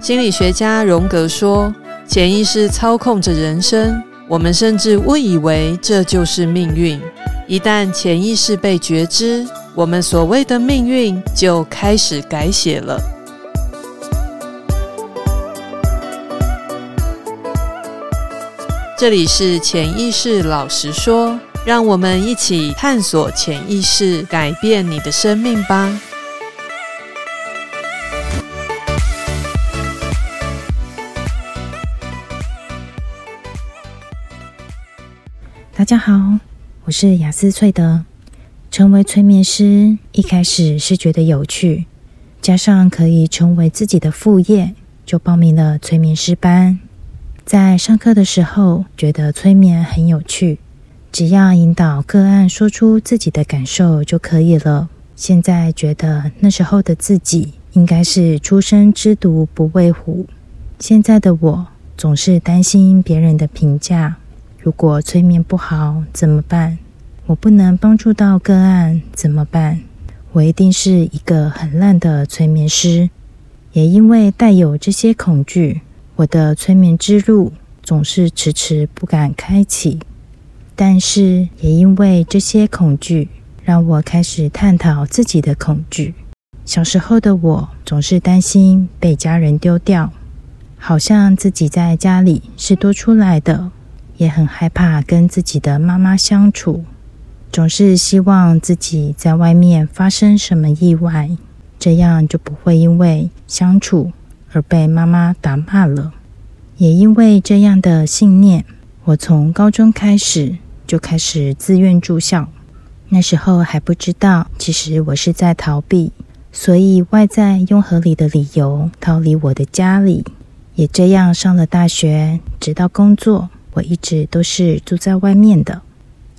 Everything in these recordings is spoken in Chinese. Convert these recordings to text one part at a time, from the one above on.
心理学家荣格说：“潜意识操控着人生，我们甚至误以为这就是命运。一旦潜意识被觉知，我们所谓的命运就开始改写了。”这里是潜意识老实说，让我们一起探索潜意识，改变你的生命吧。大家好，我是雅思翠德。成为催眠师一开始是觉得有趣，加上可以成为自己的副业，就报名了催眠师班。在上课的时候，觉得催眠很有趣，只要引导个案说出自己的感受就可以了。现在觉得那时候的自己应该是初生之犊不畏虎，现在的我总是担心别人的评价。如果催眠不好怎么办？我不能帮助到个案怎么办？我一定是一个很烂的催眠师。也因为带有这些恐惧，我的催眠之路总是迟迟不敢开启。但是也因为这些恐惧，让我开始探讨自己的恐惧。小时候的我总是担心被家人丢掉，好像自己在家里是多出来的。也很害怕跟自己的妈妈相处，总是希望自己在外面发生什么意外，这样就不会因为相处而被妈妈打骂了。也因为这样的信念，我从高中开始就开始自愿住校。那时候还不知道，其实我是在逃避，所以外在用合理的理由逃离我的家里。也这样上了大学，直到工作。我一直都是住在外面的，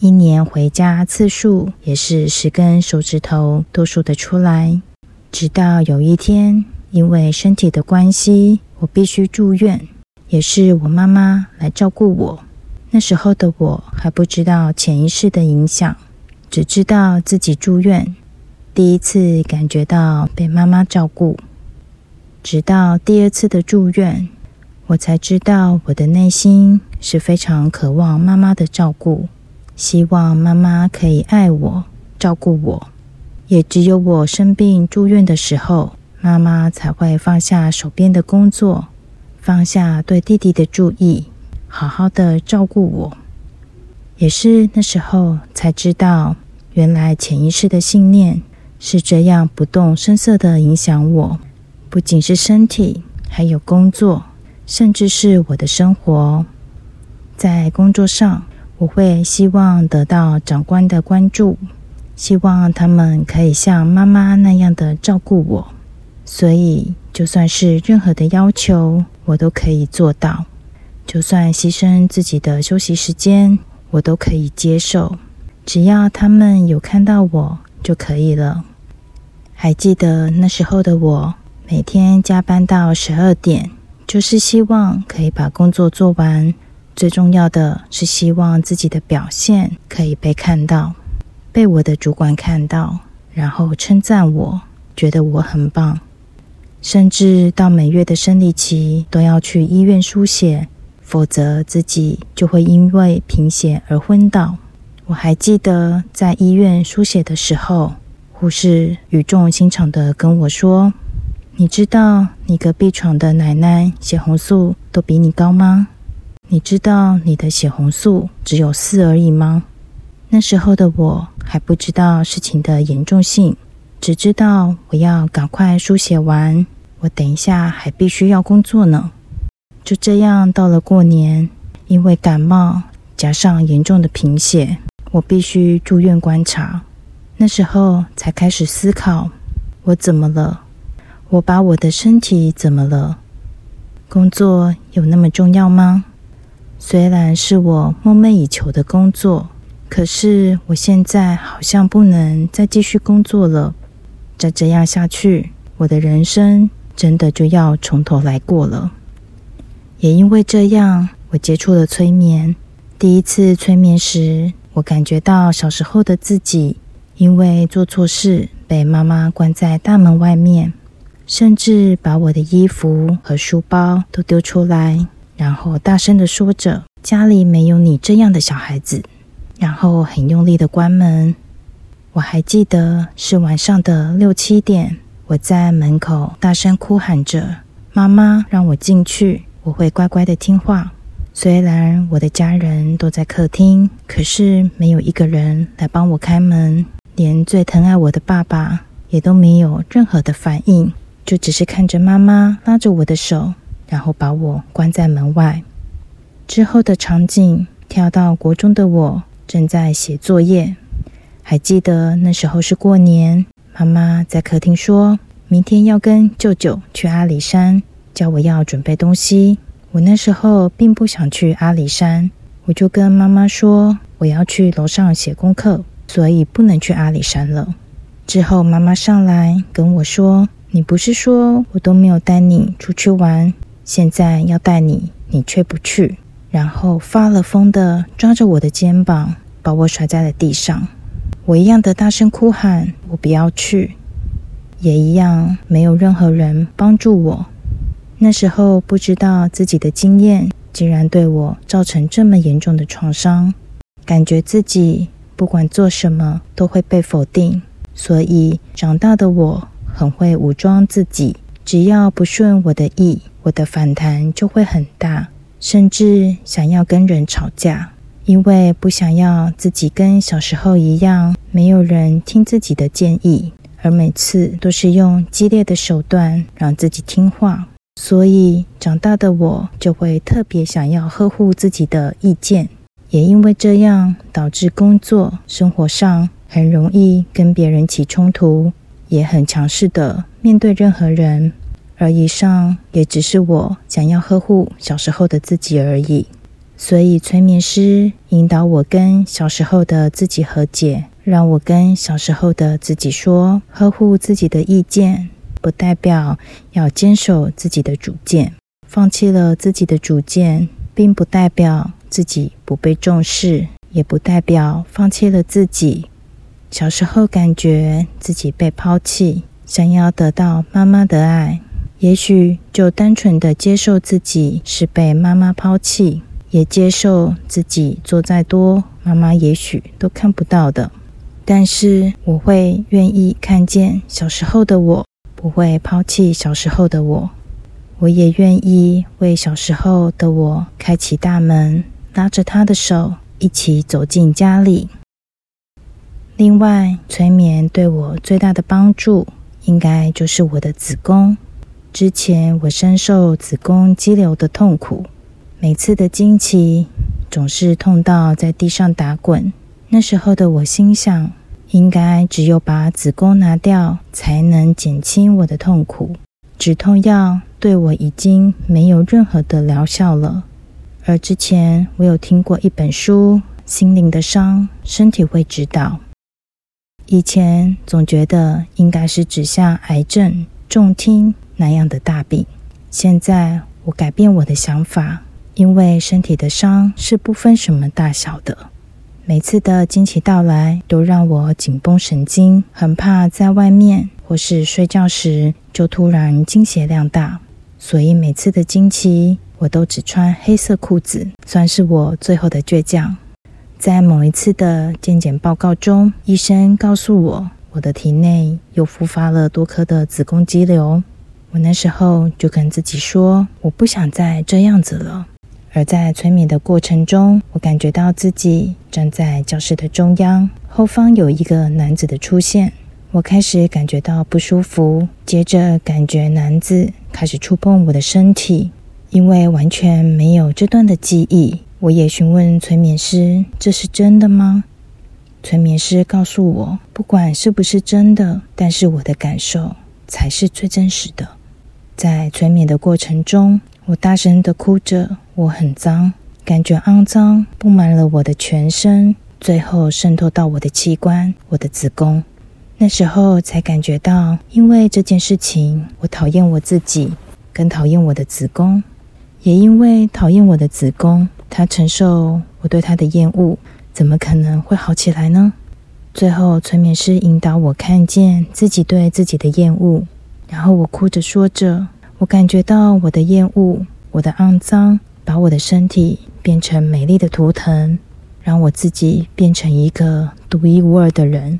一年回家次数也是十根手指头都数得出来。直到有一天，因为身体的关系，我必须住院，也是我妈妈来照顾我。那时候的我还不知道潜意识的影响，只知道自己住院，第一次感觉到被妈妈照顾。直到第二次的住院，我才知道我的内心。是非常渴望妈妈的照顾，希望妈妈可以爱我、照顾我。也只有我生病住院的时候，妈妈才会放下手边的工作，放下对弟弟的注意，好好的照顾我。也是那时候才知道，原来潜意识的信念是这样不动声色的影响我，不仅是身体，还有工作，甚至是我的生活。在工作上，我会希望得到长官的关注，希望他们可以像妈妈那样的照顾我，所以就算是任何的要求，我都可以做到。就算牺牲自己的休息时间，我都可以接受，只要他们有看到我就可以了。还记得那时候的我，每天加班到十二点，就是希望可以把工作做完。最重要的是希望自己的表现可以被看到，被我的主管看到，然后称赞我，觉得我很棒。甚至到每月的生理期都要去医院输血，否则自己就会因为贫血而昏倒。我还记得在医院输血的时候，护士语重心长地跟我说：“你知道你隔壁床的奶奶血红素都比你高吗？”你知道你的血红素只有四而已吗？那时候的我还不知道事情的严重性，只知道我要赶快输血完，我等一下还必须要工作呢。就这样到了过年，因为感冒加上严重的贫血，我必须住院观察。那时候才开始思考，我怎么了？我把我的身体怎么了？工作有那么重要吗？虽然是我梦寐以求的工作，可是我现在好像不能再继续工作了。再这样下去，我的人生真的就要从头来过了。也因为这样，我接触了催眠。第一次催眠时，我感觉到小时候的自己，因为做错事被妈妈关在大门外面，甚至把我的衣服和书包都丢出来，然后大声地说着：“家里没有你这样的小孩子。”然后很用力地关门。我还记得是晚上的六七点，我在门口大声哭喊着：“妈妈，让我进去，我会乖乖的听话。”虽然我的家人都在客厅，可是没有一个人来帮我开门，连最疼爱我的爸爸也都没有任何的反应，就只是看着妈妈拉着我的手，然后把我关在门外。之后的场景跳到国中的我正在写作业。还记得那时候是过年，妈妈在客厅说：“明天要跟舅舅去阿里山，叫我要准备东西。”我那时候并不想去阿里山，我就跟妈妈说：“我要去楼上写功课，所以不能去阿里山了。”之后妈妈上来跟我说：“你不是说我都没有带你出去玩，现在要带你，你却不去。”然后发了疯的抓着我的肩膀，把我甩在了地上。我一样的大声哭喊：“我不要去！”也一样没有任何人帮助我。那时候不知道自己的经验竟然对我造成这么严重的创伤，感觉自己不管做什么都会被否定，所以长大的我很会武装自己，只要不顺我的意，我的反弹就会很大，甚至想要跟人吵架。因为不想要自己跟小时候一样，没有人听自己的建议，而每次都是用激烈的手段让自己听话，所以长大的我就会特别想要呵护自己的意见，也因为这样导致工作生活上很容易跟别人起冲突，也很强势的面对任何人，而以上也只是我想要呵护小时候的自己而已。所以，催眠师引导我跟小时候的自己和解，让我跟小时候的自己说：呵护自己的意见，不代表要坚守自己的主见；放弃了自己的主见，并不代表自己不被重视，也不代表放弃了自己。小时候感觉自己被抛弃，想要得到妈妈的爱，也许就单纯的接受自己是被妈妈抛弃。也接受自己做再多，妈妈也许都看不到的。但是我会愿意看见小时候的我，不会抛弃小时候的我。我也愿意为小时候的我开启大门，拉着他的手一起走进家里。另外，催眠对我最大的帮助，应该就是我的子宫。之前我深受子宫肌瘤的痛苦。每次的经期总是痛到在地上打滚。那时候的我心想，应该只有把子宫拿掉，才能减轻我的痛苦。止痛药对我已经没有任何的疗效了。而之前我有听过一本书《心灵的伤，身体会知道》。以前总觉得应该是指像癌症、重听那样的大病。现在我改变我的想法。因为身体的伤是不分什么大小的，每次的经期到来都让我紧绷神经，很怕在外面或是睡觉时就突然经血量大，所以每次的经期我都只穿黑色裤子，算是我最后的倔强。在某一次的健检报告中，医生告诉我，我的体内又复发了多颗的子宫肌瘤。我那时候就跟自己说，我不想再这样子了。而在催眠的过程中，我感觉到自己站在教室的中央，后方有一个男子的出现。我开始感觉到不舒服，接着感觉男子开始触碰我的身体。因为完全没有这段的记忆，我也询问催眠师：“这是真的吗？”催眠师告诉我：“不管是不是真的，但是我的感受才是最真实的。”在催眠的过程中，我大声地哭着，我很脏，感觉肮脏布满了我的全身，最后渗透到我的器官，我的子宫。那时候才感觉到，因为这件事情，我讨厌我自己，更讨厌我的子宫。也因为讨厌我的子宫，它承受我对它的厌恶，怎么可能会好起来呢？最后，催眠师引导我看见自己对自己的厌恶，然后我哭着说着：“我感觉到我的厌恶，我的肮脏，把我的身体变成美丽的图腾，让我自己变成一个独一无二的人。”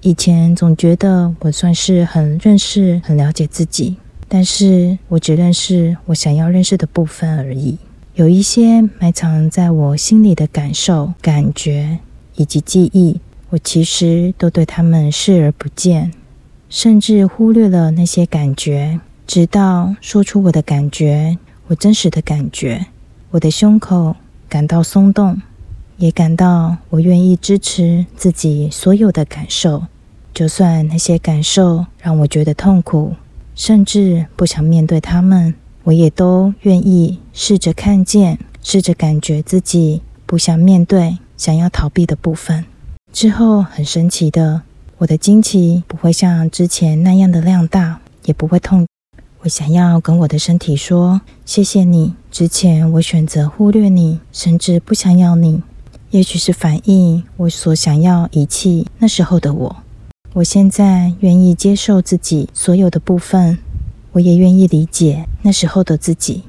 以前总觉得我算是很认识、很了解自己，但是我只认识我想要认识的部分而已。有一些埋藏在我心里的感受、感觉以及记忆，我其实都对他们视而不见，甚至忽略了那些感觉。直到说出我的感觉，我真实的感觉，我的胸口感到松动。也感到我愿意支持自己所有的感受，就算那些感受让我觉得痛苦，甚至不想面对他们，我也都愿意试着看见，试着感觉自己不想面对、想要逃避的部分。之后很神奇的，我的经期不会像之前那样的量大，也不会痛。我想要跟我的身体说：“谢谢你，之前我选择忽略你，甚至不想要你。”也许是反映我所想要遗弃那时候的我。我现在愿意接受自己所有的部分，我也愿意理解那时候的自己。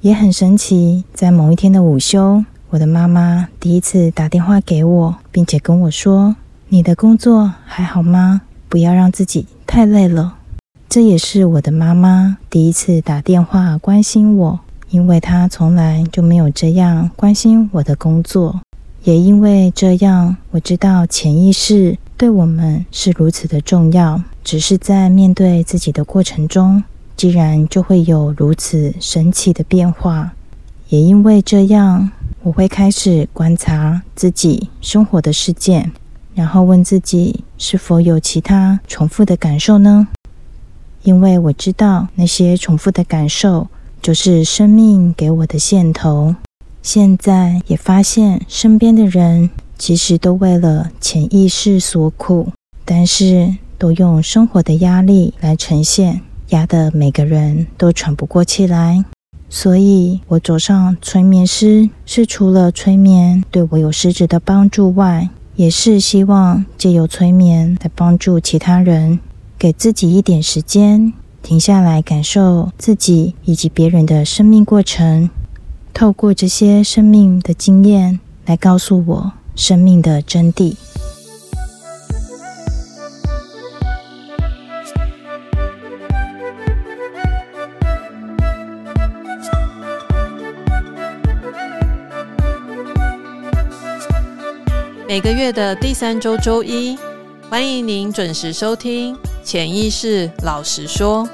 也很神奇，在某一天的午休，我的妈妈第一次打电话给我，并且跟我说：“你的工作还好吗？不要让自己太累了。”这也是我的妈妈第一次打电话关心我。因为她从来就没有这样关心我的工作，也因为这样，我知道潜意识对我们是如此的重要。只是在面对自己的过程中，既然就会有如此神奇的变化。也因为这样，我会开始观察自己生活的事件，然后问自己是否有其他重复的感受呢？因为我知道那些重复的感受。就是生命给我的线头。现在也发现身边的人其实都为了潜意识所苦，但是都用生活的压力来呈现，压得每个人都喘不过气来。所以，我走上催眠师，是除了催眠对我有实质的帮助外，也是希望借由催眠来帮助其他人，给自己一点时间。停下来，感受自己以及别人的生命过程，透过这些生命的经验来告诉我生命的真谛。每个月的第三周周一，欢迎您准时收听。潜意识老实说。